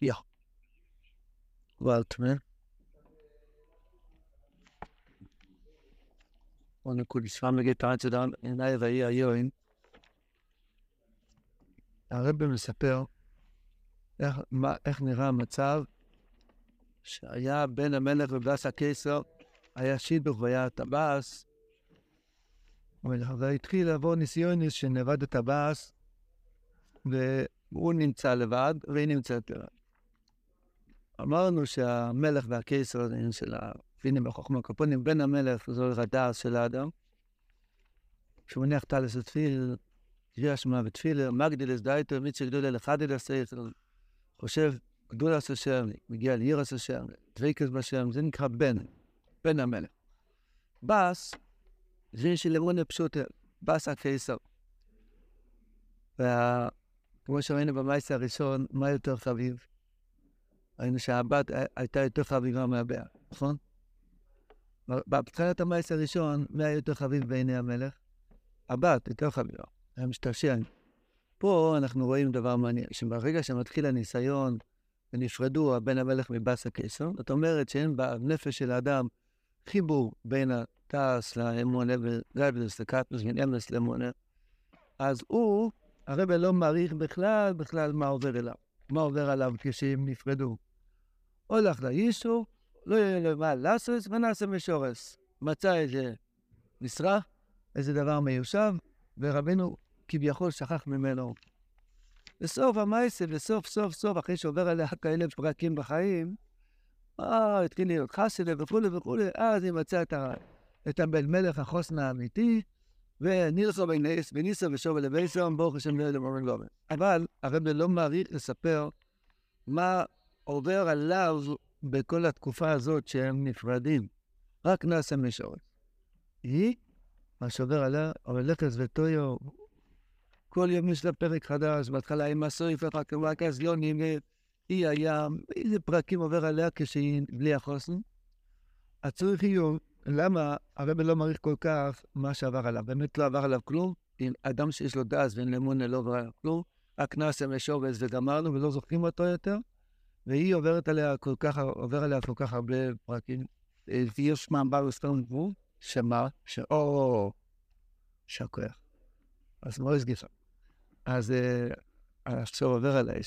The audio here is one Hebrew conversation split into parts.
Ja. Warte Und dann kurz schwamm geht da zu dann in der Reihe Join. הרב מספר איך, מה, איך נראה המצב שהיה בין המלך ובאס הקיסר, היה שידוך והיה טבעס, והתחיל לעבור ניסיונס שנאבד את טבעס, והוא נמצא לבד והיא נמצאת לבד. אמרנו שהמלך והקיסר זה עניין של הפינים בחוכמה קופונים, בין המלך זו הדס של האדם. כשהוא מניח טלס ותפיל, קריאה שמע ותפילה, מגדילס דייטר, מיצ'ה גדולה לחדילס סייכל, חושב גדולס השם, מגיע לירס השם, דבקס בשם, זה נקרא בן, בן המלך. בס, זה של אמונה פשוטה, בס הקיסר. וכמו שראינו במייס הראשון, מה יותר חביב? ראינו שהבת הייתה יותר חביבה מהבעל, נכון? בתחילת המייס הראשון, מי היה יותר חביב בעיני המלך? הבת יותר חביבה, היה משתעשע. פה אנחנו רואים דבר מעניין, שברגע שמתחיל הניסיון ונפרדו הבן המלך מבאס הקיסר, זאת אומרת שאין בנפש של האדם חיבור בין התעש לאמונה ולגלבלס לקטנוס, בין אמס לאמונה, אז הוא, הרב לא מעריך בכלל, בכלל מה עובר אליו, מה עובר עליו כשהם נפרדו. הולך לאישו, לא יהיה לו מה לעשות, ונעשה משורס. מצא איזה משרה, איזה דבר מיושב, ורבנו כביכול שכח ממנו. בסוף המעשה, וסוף סוף סוף, אחרי שעובר עליה כאלה פרקים בחיים, אה, התחיל להיות חסידה וכולי וכולי, אז היא מצאה את, את הבן מלך החוסן האמיתי, ונילסו בן נס, וניסו ושובה לביסום, ברוך השם לא גומן. אבל הרב לא מעריך לספר מה עובר עליו בכל התקופה הזאת שהם נפרדים. רק נעשה משורת. היא, מה שעובר עליה, אבל לכס וטויו, כל יום יש לה פרק חדש, בהתחלה עם הסויף, אחר כך רק אז לא נמד, היא היה, איזה פרקים עובר עליה כשהיא בלי החוסן. הצורך עיון, למה הרב לא מעריך כל כך מה שעבר עליו? באמת לא עבר עליו כלום. אם אדם שיש לו דאז ואין לאמונה לא עבר עליו כלום, רק נעשה משורס וגמרנו ולא זוכרים אותו יותר. והיא עוברת עליה כל כך, עובר עליה כל כך הרבה פרקים. ויש מאמר גבול, שמה, שאו, שכוח. אז מוריס גיסון. אז עכשיו עובר עליי,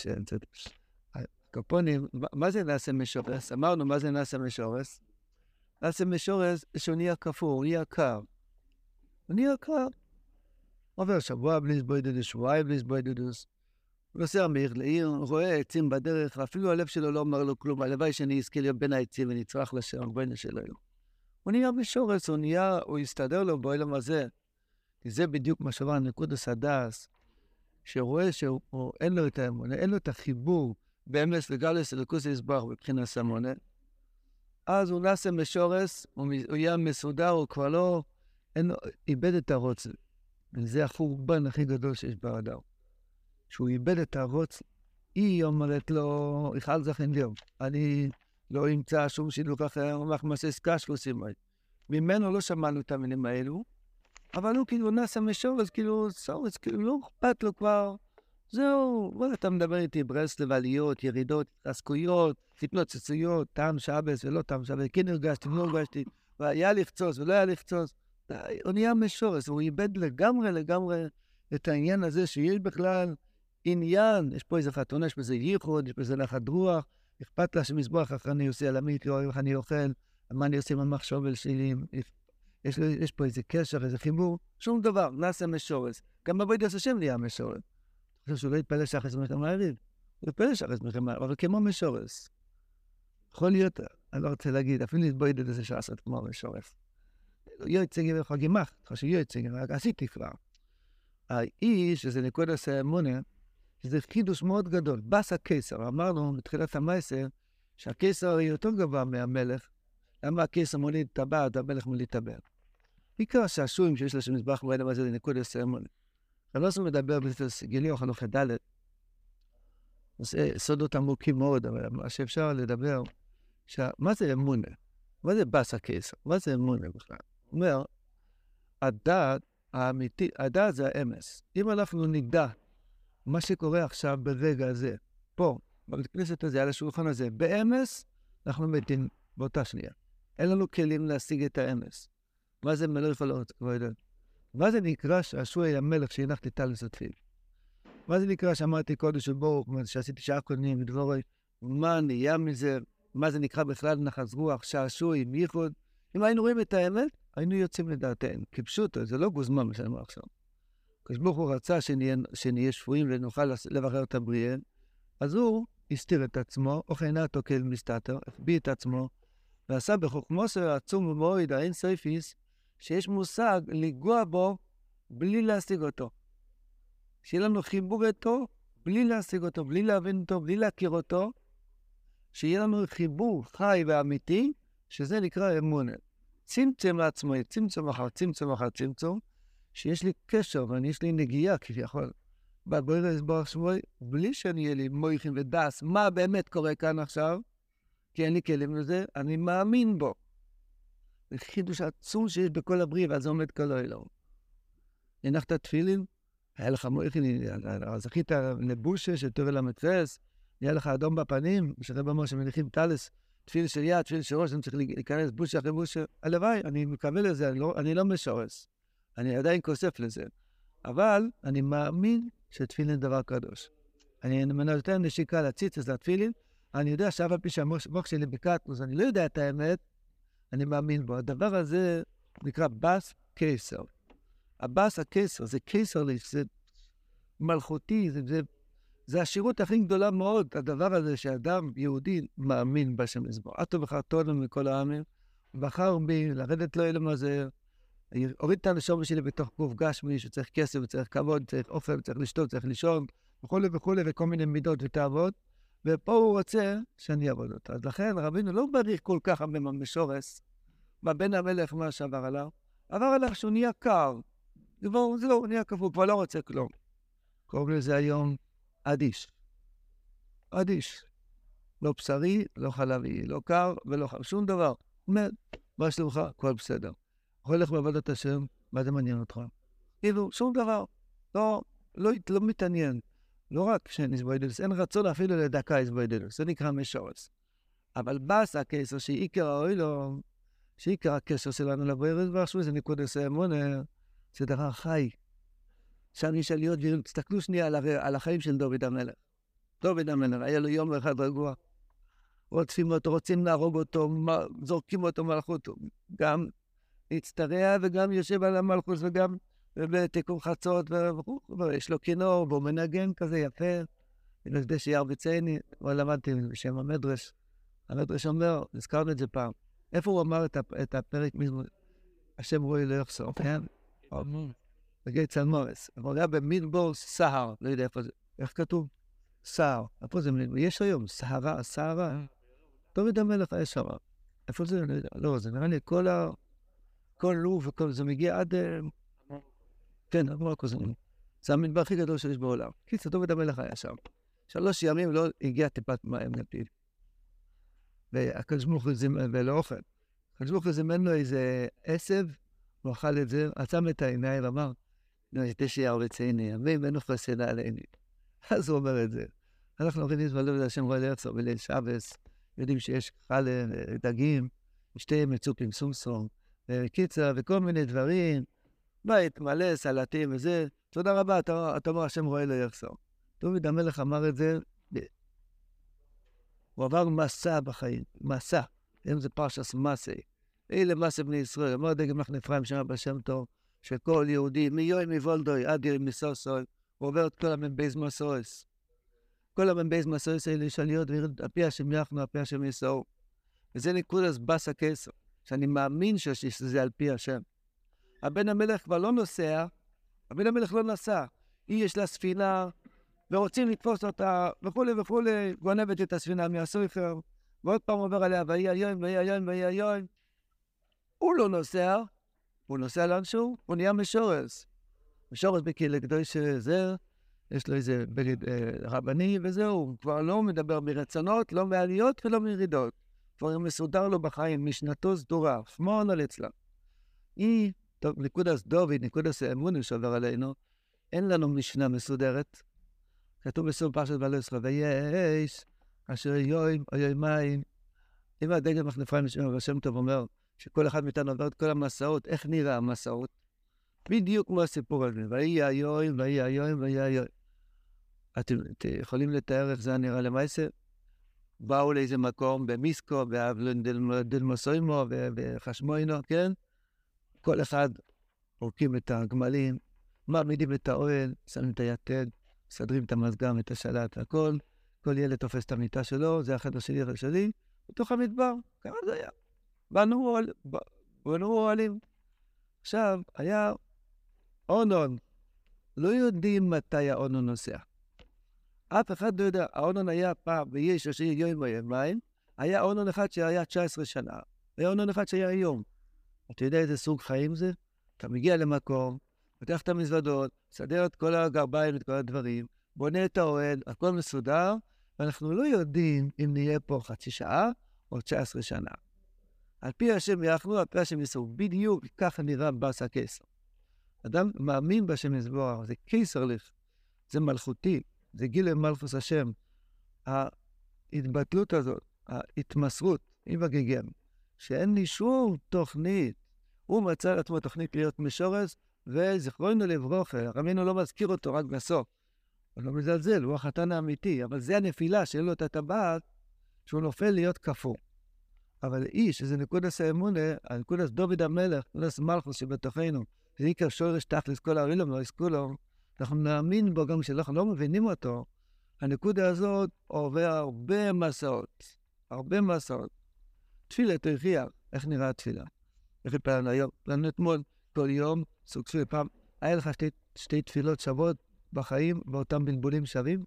קופונים, מה זה נעשה משורס? אמרנו, מה זה נעשה משורס? נעשה משורס שהוא נהיה קפוא, הוא נהיה קר. הוא נהיה קר. עובר שבוע בלי סבוידודוס, שבועיים בלי סבוידודוס. נוסע מעיר לעיר, רואה עצים בדרך, ואפילו הלב שלו לא אומר לו כלום, הלוואי שאני אזכה להיות בין העצים ונצרח לשם, ריבונו של עולם. הוא נהיה משורס, הוא נהיה, הוא יסתדר לו בעולם הזה. כי זה בדיוק מה שאמר נקודס הדס, שרואה שאין לו את האמונה, אין לו את החיבור באמס וגלס אלוקוס יסבח מבחינת סמונה. אז הוא נעשה משורס, הוא, יהיה מסודר, הוא כבר לא, אין לו, איבד את הרוצן. וזה החורבן הכי גדול שיש באדם. שהוא איבד את הרוץ, היא אומרת לו, יחל זכן ליום, אני לא אמצא שום שילוק אחר, אנחנו מעשה קשקוסים. ממנו לא שמענו את המילים האלו, אבל הוא כאילו נעשה מסורס, כאילו סורס, כאילו לא אכפת לו כבר. זהו, וואלה, אתה מדבר איתי ברסלב, עליות, ירידות, התעסקויות, התנוצצויות, טעם שבס ולא טעם שבס, כן הרגשתי, לא הרגשתי, והיה לחצוץ ולא היה לחצוץ. הוא נהיה מסורס, הוא איבד לגמרי לגמרי את העניין הזה שיש בכלל עניין, יש פה איזה חתונה, יש בזה ייחוד, יש בזה נחת רוח, אכפת לה שמזבוח אחרי אני עושה על לא איך אני אוכל, מה אני עושה עם המחשובל שלי, יש, יש פה איזה קשר, איזה חיבור, שום דבר, נעשה משורס. גם בעבודת השם נהיה משורס. אני חושב שהוא לא יתפלא שאחרי מלחם הערב, הוא יתפלא שאחרי מלחם הערב, אבל כמו משורס. יכול להיות, אני לא רוצה להגיד, אפילו להתבודד את זה שעשת כמו משורס. יועצי גבר חגימך, חושב יועצי גבר, עשיתי כבר. האיש, שזה נקודת האמונה, שזה חידוש מאוד גדול. בס הקיסר, אמרנו בתחילת המעשר, שהקיסר היא יותר גבוה מהמלך. למה הקיסר מוליד טבעת, המלך מוליד טבעת? עיקר השעשועים שיש לשם מזבח מועד המעשר זה. אני לא רוצה לדבר בספר גילי או חנוכי ד', סודות עמוקים מאוד, אבל מה שאפשר לדבר, מה זה אמונה? מה זה בס הקיסר? מה זה אמונה בכלל? הוא אומר, הדעת האמיתי, הדעת זה האמס. אם אנחנו נדע מה שקורה עכשיו ברגע הזה, פה, בבית כנסת הזה, על השולחן הזה, באמס, אנחנו מתים באותה שנייה. אין לנו כלים להשיג את האמס. מה זה מלך על הארץ כבודו? מה זה נקרא שעשוי היה מלך שהנחתי טל וסטפיל? מה זה נקרא שאמרתי קודש וברוך, שעשיתי שעה קודמים ודבורי, מה נהיה מזה? מה זה נקרא בכלל נחת רוח, שעשוי, ייחוד? אם היינו רואים את האמת, היינו יוצאים מדעתנו. כפשוטו, זה לא גוזמה מה שאני אומר עכשיו. הקדוש ברוך הוא רצה שנהיה, שנהיה שפויים ונוכל לבחר את הבריאה, אז הוא הסתיר את עצמו, אכן אתה אל מסתתר, החביא את עצמו, ועשה בחוכמוסו העצומה ועד האין סייפיס, שיש מושג לנגוע בו בלי להשיג אותו. שיהיה לנו חיבור איתו בלי להשיג אותו, בלי להבין אותו, בלי להכיר אותו, שיהיה לנו חיבור חי ואמיתי, שזה נקרא אמונה. צמצם לעצמו, צמצום אחר צמצום אחר צמצום, שיש לי קשר ויש לי נגיעה כביכול. בבויר יסבור שמוי, בלי שאני אהיה לי מויכים ודס, מה באמת קורה כאן עכשיו, כי אין לי כלים לזה, אני מאמין בו. זה חידוש עצום שיש בכל הבריאה, ואז עומד כל העולם. הנחת תפילין, היה לך מויכין, זכית נבושה של טובל המצרס, נהיה לך אדום בפנים, שרב אמר שמניחים טלס, תפיל של יד, תפיל של ראש, אני צריך להיכנס בושה אחרי בושה. הלוואי, אני מקווה לזה, אני לא, אני לא משורס. אני עדיין כוסף לזה. אבל אני מאמין שתפילין דבר קדוש. אני נותן נשיקה לציצס לתפילין, אני יודע שאף על פי שהמוח שלי בקטנוס, אני לא יודע את האמת, אני מאמין בו. הדבר הזה נקרא בס קיסר. הבס הקיסר, זה קיסרליש, זה מלכותי, זה, זה, זה השירות הכי גדולה מאוד, הדבר הזה שאדם יהודי מאמין בשם לזבור. עטו וחרטונו מכל העמים, בחר בי לרדת לו אלם הזה, הוריד את הנשום שלי בתוך גוף גשמי, שצריך כסף, וצריך כבוד, צריך אופן, צריך לשתות, צריך לישון, וכולי וכולי, וכל מיני מידות ותאוות. ופה הוא רוצה שאני אעבוד אותה. אז לכן רבינו לא מעריך כל כך משורס, בבן המלך מה שעבר עליו, עבר עליו שהוא נהיה קר. כבר, זהו, הוא נהיה קפוא, כבר לא רוצה כלום. קוראים לזה היום אדיש. אדיש. לא בשרי, לא חלבי, לא קר ולא חם, שום דבר. מת, מה שלומך? הכל בסדר. הולך בעבודת השם, מה זה מעניין אותך? כאילו, שום דבר. לא, לא, לא מתעניין. לא רק שאין איזבוידלוס, אין רצון אפילו לדקה איזבוידלוס, זה נקרא משורס. אבל בס הקסר שעיקר האוילו, שעיקר הקשר שלנו לבוירס ואחשו זה נקודס האמונה, זה דבר חי. שם יש עליות, תסתכלו שנייה על, החיים של דוד המלך. דוד המלך, היה לו יום אחד רגוע. רודפים אותו, רוצים להרוג אותו, זורקים אותו מלכות. גם להצטרע וגם יושב על המלכוס וגם בתיקון חצות, ויש לו כינור, והוא מנגן כזה יפה. ונקדש ירביצני, אבל למדתי בשם המדרש. המדרש אומר, הזכרנו את זה פעם, איפה הוא אמר את הפרק מזמור? השם רואי לא יחסור, כן? בגי צלמורס. אבל היה במדבור סהר, לא יודע איפה זה, איך כתוב? סהר. איפה זה? יש היום סהרה, סהרה. דוד המלך היה שם. איפה זה? לא, זה נראה לי כל ה... כל לוב וכל זה מגיע עד... אה, כן, אמרו הכוזנים. זה המדבר הכי גדול שיש בעולם. קיצר, דוד המלך היה שם. שלוש ימים לא הגיע טיפת מים לפיד. והקדוש ברוך הוא זימן, ולא אוכל. הקדוש ברוך הוא זימן לו איזה עשב, הוא אכל את זה, עצם את העיניים ואמר, נו, יש תשע וצייני ימים, אין שינה עליני. אז הוא אומר את זה. אנחנו אומרים להתפלל להשם רואי לארצו בליל שבס, יודעים שיש חלם, דגים, שתי מצופים סומסום, קיצר, וכל מיני דברים, בית מלא, סלטים וזה. תודה רבה, אתה, אתה אומר, השם רועי לא אחסר. דוד המלך אמר את זה, הוא עבר מסע בחיים, מסע. היום זה פרשס מסי. אלה מסע בני ישראל. אומר דגל מחנה אפריים בשם הבעל שם טוב, שכל יהודי, מיואי מבולדוי עד ירי מסוסוי, הוא עובר את כל המ"בייז מסויס. כל המ"בייז מסויס האלה יש עליות, על פי השם יחנו, על פי השם יסעו. וזה נקודס בסה כסר. שאני מאמין שזה על פי השם. הבן המלך כבר לא נוסע, הבן המלך לא נסע. היא יש לה ספינה, ורוצים לתפוס אותה, וכולי וכולי, גונבת את הספינה מהסופר, ועוד פעם עובר עליה, ויהי היום, ויהי היום, ויהי היום. הוא לא נוסע, הוא נוסע לאנשהו, הוא נהיה משורס. משורס בקהילה קדוש זה, יש לו איזה בגד אה, רבני וזהו, הוא כבר לא מדבר מרצונות, לא מעליות ולא מירידות. כבר מסודר לו בחיים, משנתו סדורה, שמונה אצלם. היא, טוב, נקודס דוד, נקודס האמונים שעובר עלינו, אין לנו משנה מסודרת. כתוב בסוף פרשת בעלי ישראל, ויש אשר יוים או יומיים, אם הדגל מחנפיים לשם, והשם טוב אומר שכל אחד מאיתנו עובר את כל המסעות, איך נראה המסעות? בדיוק כמו הסיפור הזה, ויהי היום, ויהי היום, ויהי היום. אתם יכולים לתאר איך זה נראה למעשה? באו לאיזה מקום במיסקו, באבלנדלמוסוימו וחשמוינו, כן? כל אחד פורקים את הגמלים, מעמידים את האוהל, שמים את היתד, מסדרים את המזגן, את השלט, הכל. כל ילד תופס את המיטה שלו, זה החדר שלי, החדר שלי, בתוך המדבר, כמה זה היה. בנו אוהלים. עכשיו, היה אונון. לא יודעים מתי האונון נוסע. אף אחד לא יודע, האונון היה פעם, ויש אשר יום ויומיים, היה אונון אחד שהיה 19 שנה, היה אונון אחד שהיה היום. אתה יודע איזה סוג חיים זה? אתה מגיע למקום, פותח את המזוודות, מסדר את כל הגרביים ואת כל הדברים, בונה את האוהל, הכל מסודר, ואנחנו לא יודעים אם נהיה פה חצי שעה או 19 שנה. על פי השם יחנו, על פי השם יסעו. בדיוק ככה נראה באסה קיסר. אדם מאמין בשם יסבורך, זה קיסרליך, זה מלכותי, זה גיל מלכוס השם. ההתבטלות הזאת, ההתמסרות עם הגיגם, שאין לי שום תוכנית. הוא מצא לעצמו תוכנית להיות משורס, וזיכרונו לברוכה, רמינו לא מזכיר אותו רק בסוף. הוא לא מזלזל, הוא החתן האמיתי, אבל זה הנפילה שאין לו את הטבעת, שהוא נופל להיות קפוא. אבל איש, איזה נקודס האמונה, הנקודס דוד המלך, נקודס מלכוס שבתוכנו, זה עיקר שורש תכלס כל העולם, לא יזכו לו, אנחנו נאמין בו גם כשאנחנו לא מבינים אותו, הנקודה הזאת עובר הרבה מסעות, הרבה מסעות. תפילה תרחיח, איך נראה התפילה? איך התפללנו היום? התפללנו אתמול, כל יום, סוג של פעם, היה לך שתי, שתי תפילות שוות בחיים באותם בלבולים שווים?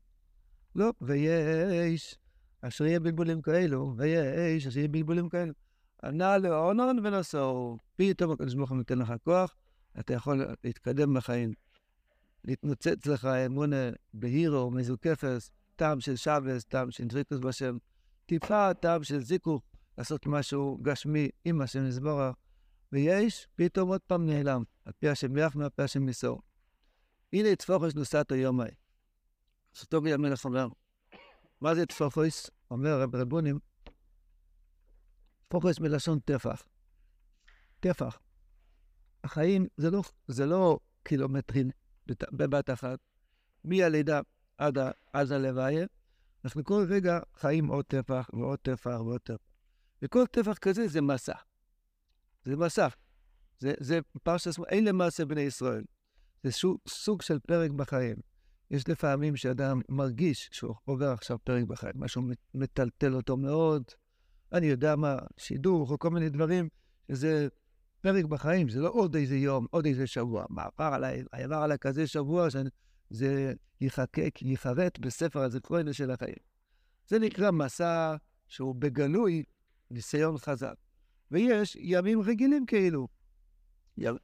לא, ויש אשר יהיה בלבולים כאלו, ויש אשר יהיה בלבולים כאלו. נע לאונון ונסעו. פתאום הקדוש ברוך הוא נותן לך כוח, אתה יכול להתקדם בחיים. להתנוצץ לך אמונה בהירו, מזוקפס, טעם של שבס, טעם של דריקוס בשם, טיפה טעם של זיקוק, לעשות משהו גשמי עם השם יזבורך, ויש, פתאום עוד פעם נעלם, על פי השם יחנו, על פי השם ניסור. הנה תפוחש נוסעת יומי. סוטוגי המלך אומר, מה זה תפוחש? אומר רב רבונים, תפוחש מלשון טפח. טפח. החיים זה לא, זה לא קילומטרים בבת אחת, מהלידה עד, עד הלוויה, אנחנו כל רגע חיים עוד טפח ועוד טפח ועוד טפח. וכל טפח כזה זה מסע. זה מסע. זה, זה פרשת, אין למעשה בני ישראל. זה שוק, סוג של פרק בחיים. יש לפעמים שאדם מרגיש שהוא עובר עכשיו פרק בחיים, משהו מטלטל אותו מאוד, אני יודע מה, שידוך או כל מיני דברים, שזה פרק בחיים, זה לא עוד איזה יום, עוד איזה שבוע. מה עבר עליי, עבר עליי כזה שבוע שזה ייחקק, ייחרט בספר הזיכרונו של החיים. זה נקרא מסע שהוא בגלוי ניסיון חזק. ויש ימים רגילים כאילו,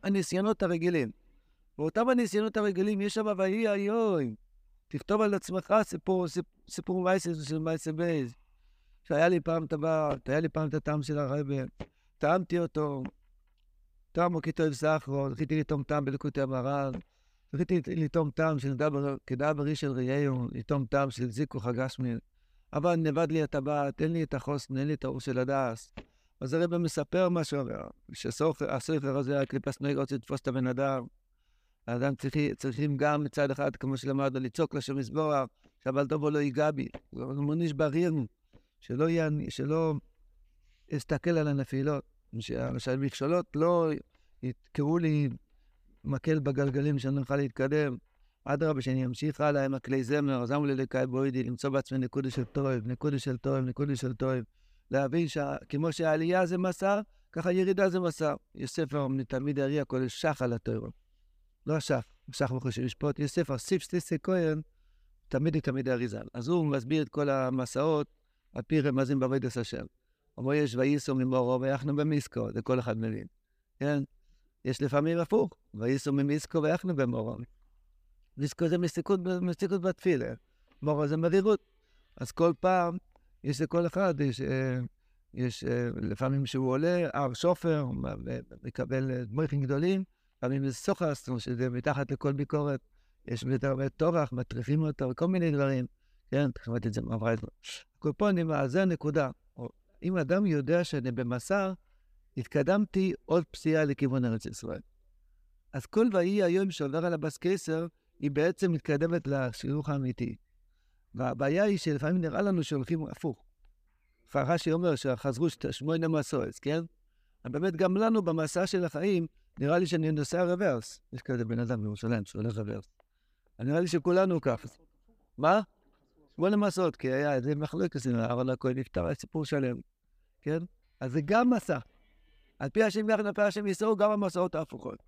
הניסיונות הרגילים. באותם הניסיונות הרגילים יש שם ויהי היום. תכתוב על עצמך סיפור, סיפור מייסס של מייסס בייז. שהיה לי פעם טבעת, היה לי פעם את הטעם של הרבי, טעמתי אותו, טעמה כי טוב סחרה, זכיתי לטעום טעם בליקוטי מוהר"ן, זכיתי לטעום טעם של כדברי של ראיהו, לטעום טעם של זיקו חגשמין. אבל נאבד לי הטבעת, אין לי את החוסן, אין לי את האור של הדס. אז הרב מספר משהו, שהסופר הזה, הקליפס נויג רוצה לתפוס את הבן אדם. האדם צריכים, צריכים גם מצד אחד, כמו שלמדנו, לצעוק לשם יזבורך, שהבעל טובו לא ייגע בי. הוא מוניש בריר, שלא, שלא יסתכל על הנפילות, שהמכשולות לא יתקעו לי מקל בגלגלים שאני אוכל להתקדם. אדרבה, שאני אמשיך הלאה עם הכלי זמר, אז אמרו לי לאלוקיי בעוידי, למצוא בעצמי נקודה של טויב, נקודה של טויב, נקודה של טויב. להבין שכמו שהעלייה זה מסע, ככה ירידה זה מסע. יש ספר מתלמיד הארי הקדוש, ש"ך על הטוירו. לא הש"ך, ש"ך חושן משפט, יש ספר, שפתי כהן, תלמיד היה תלמיד האריז"ל. אז הוא מסביר את כל המסעות על פי רמזים בעבודת השם. אומר יש וייסו ממורו ויחנו במיסקו, זה כל אחד מבין. כן? יש לפעמים הפוך, וייסו ממיסקו ויחנו במורו. מיסקו זה מסיקות, מסיקות בתפילה, מורו זה מרירות. אז כל פעם, יש לכל אחד, יש, אה, יש אה, לפעמים שהוא עולה, הר שופר, מקבל דמויכים גדולים, לפעמים זה סוחס, שזה מתחת לכל ביקורת, יש יותר הרבה טורח, מטריפים אותו, וכל מיני דברים. כן, שמעתי את זה מהרב רייזמן. הקופונים, זה הנקודה. אם אדם יודע שאני במסע, התקדמתי עוד פסיעה לכיוון ארץ ישראל. אז כל ויהי היום שעובר על הבס קיסר, היא בעצם מתקדמת לשיוך האמיתי. והבעיה היא שלפעמים נראה לנו שהולכים הפוך. פרשי אומר שחזרו שמונה מסועס, כן? אבל באמת גם לנו במסע של החיים, נראה לי שאני נוסע רוורס. יש כזה בן אדם בירושלים שהולך רוורס. נראה לי שכולנו ככה. מה? שמונה מסעות, כי היה איזה מחלוקת, אהרון הכהן נפטר, היה סיפור שלם, כן? אז זה גם מסע. על פי השם יחד, על פי השם יסעו גם המסעות ההפוכות.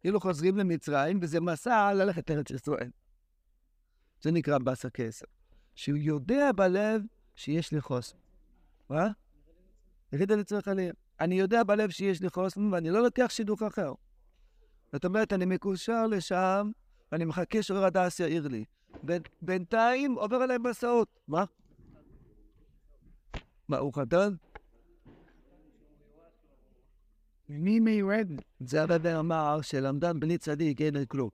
כאילו חוזרים למצרים, וזה מסע ללכת ארץ ישראל. זה נקרא באסה כסר. שהוא יודע בלב שיש לי חוסן. מה? תגיד על עצמך לי. אני יודע בלב שיש לי חוסן, ואני לא לוקח שידוך אחר. זאת אומרת, אני מקושר לשם, ואני מחכה שאור הדס יעיר לי. בינתיים עובר עליהם מסעות. מה? מה, הוא חתן? מי מירד? זה הרבי אמר שלמדן בלי צדיק אין כלום.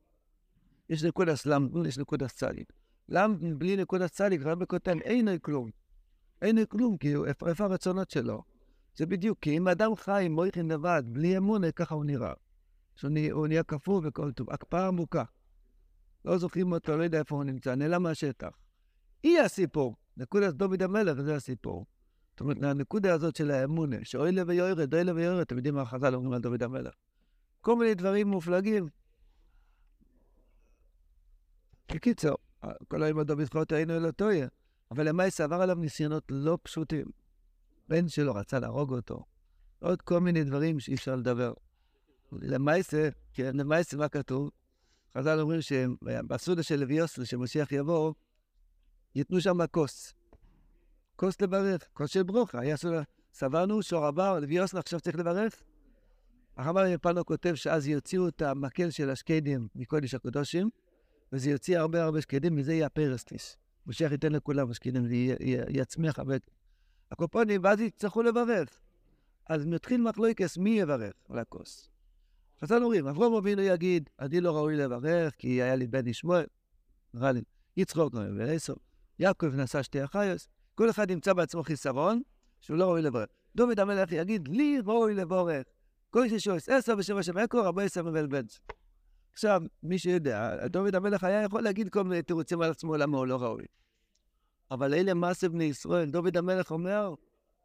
יש נקודס למדן, יש נקודס צדיק. למדן בלי נקודס צדיק, רבי כותב, אין כלום. אין כלום, כי איפה הרצונות שלו? זה בדיוק, כי אם אדם חי עם מויכין לבד, בלי אמונה, ככה הוא נראה. שהוא נהיה קפוא וכל טוב. הקפאה עמוקה. לא זוכרים אותו, לא יודע איפה הוא נמצא, נעלם מהשטח. היא הסיפור. נקודת דוד המלך זה הסיפור. זאת אומרת, הנקודה הזאת של האמונה, שאוי לב ויורד, אוי לב ויורד, אתם יודעים מה חז"ל אומרים על דוד המלך. כל מיני דברים מופלגים. בקיצור, כל היום דוד חוטא היינו אלא טויה, אבל למעשה עבר עליו ניסיונות לא פשוטים. בן שלו רצה להרוג אותו, עוד כל מיני דברים שאי אפשר לדבר. למעשה, כן, למעשה מה כתוב? חז"ל אומרים שבסעודה של לוי יוסף, שמשיח יבוא, ייתנו שם כוס. כוס לברך, כוס של ברוכה. היה סעודה, סברנו, שור עבר, לוי יוסף עכשיו צריך לברך. החמר יפנו כותב שאז יוציאו את המקל של השקדים מקודש הקודשים, וזה יוציא הרבה הרבה שקדים, וזה יהיה הפרסטיס. משיח ייתן לכולם השקדים, זה יצמיח הרבה. הקופונים, ואז יצטרכו לברך. אז מתחיל מחלוקס מי יברך על הכוס. חז"ל אומרים, אברום אבינו יגיד, אני לא ראוי לברך, כי היה לי בן ישמעאל, נראה לי, יצחוק ועשר, יעקב נשא שתי אחייס, כל אחד ימצא בעצמו חיסרון שהוא לא ראוי לברך. דוד המלך יגיד, לי ראוי לברך. כל ששויס עשר בשבע שם אקו, רבו עשר מבל בנץ. עכשיו, מי שיודע, דוד המלך היה יכול להגיד כל מיני תירוצים על עצמו למה הוא לא ראוי. אבל אלה מעשה בני ישראל, דוד המלך אומר,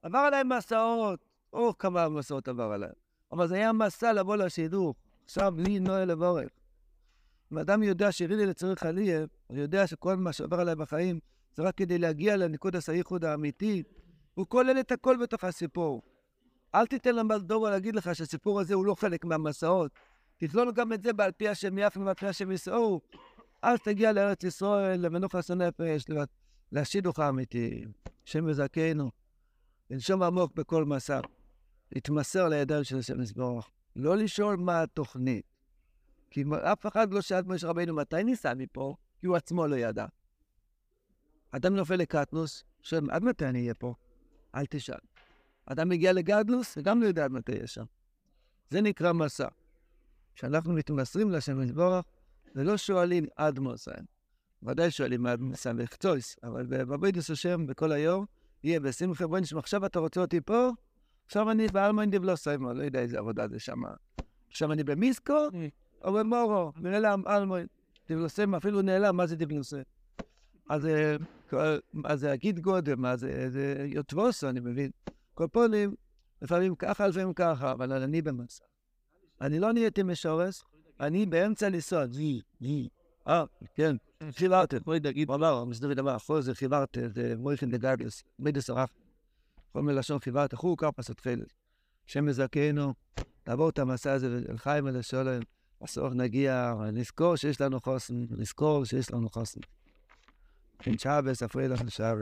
עבר עליהם מסעות, או כמה מסעות עבר עליהם. אבל זה היה מסע לבוא לשידור. עכשיו לי נועה לבורך. אם אדם יודע שרילי לצריך עליה, הוא יודע שכל מה שעובר עליי בחיים זה רק כדי להגיע לנקודת הייחוד האמיתי. הוא כולל את הכל בתוך הסיפור. אל תיתן למלדורו להגיד לך שהסיפור הזה הוא לא חלק מהמסעות. תכלול גם את זה בעל פי השם יפה ועל פי השם ישאו. אז תגיע לארץ ישראל, למנוחס הנפש, לשידוך האמיתי. השם יזכנו. לנשום עמוק בכל מסע. להתמסר לידיים של השם יסבורך. לא לשאול מה התוכנית. כי אף אחד לא שאל משה רבינו מתי ניסע מפה, כי הוא עצמו לא ידע. אדם נופל לקטנוס, שואל, עד מתי אני אהיה פה? אל תשאל. אדם מגיע לגדלוס, וגם לא יודע עד מתי יהיה שם. זה נקרא מסע. כשאנחנו מתמסרים לשם יסבורך, ולא שואלים עד מוסן. ודאי שואלים עד מוסן וחצויס, אבל בבידוס השם בכל היום, יהיה בשמחה בואי נשמע, עכשיו אתה רוצה אותי פה? עכשיו אני באלמוין דיבלוסיימו, לא יודע איזה עבודה זה שם. עכשיו אני במיסקו או במורו, נעלם אלמוין. דיבלוסיימו אפילו נעלם, מה זה דיבלוסי? אז זה אגיד גודל, מה זה, יוטבוסו, אני מבין. קופונים, לפעמים ככה, לפעמים ככה, אבל אני במסע. אני לא נהייתי משורס, אני באמצע לנסוע, וי, וי. אה, כן, חיברתם, בואי נגיד, אמר, מסדרי דבר, אחוז חיברתם, זה מויכן דגדלס, מידס הרח. כל מיני לשון חיבת אחו, כפס התחילת. השם יזכנו, לעבור את המסע הזה ולחיים ולשולם. בסוף נגיע, נזכור שיש לנו חוסן, נזכור שיש לנו חוסן. כן, שבס, אפריל, עכשיו.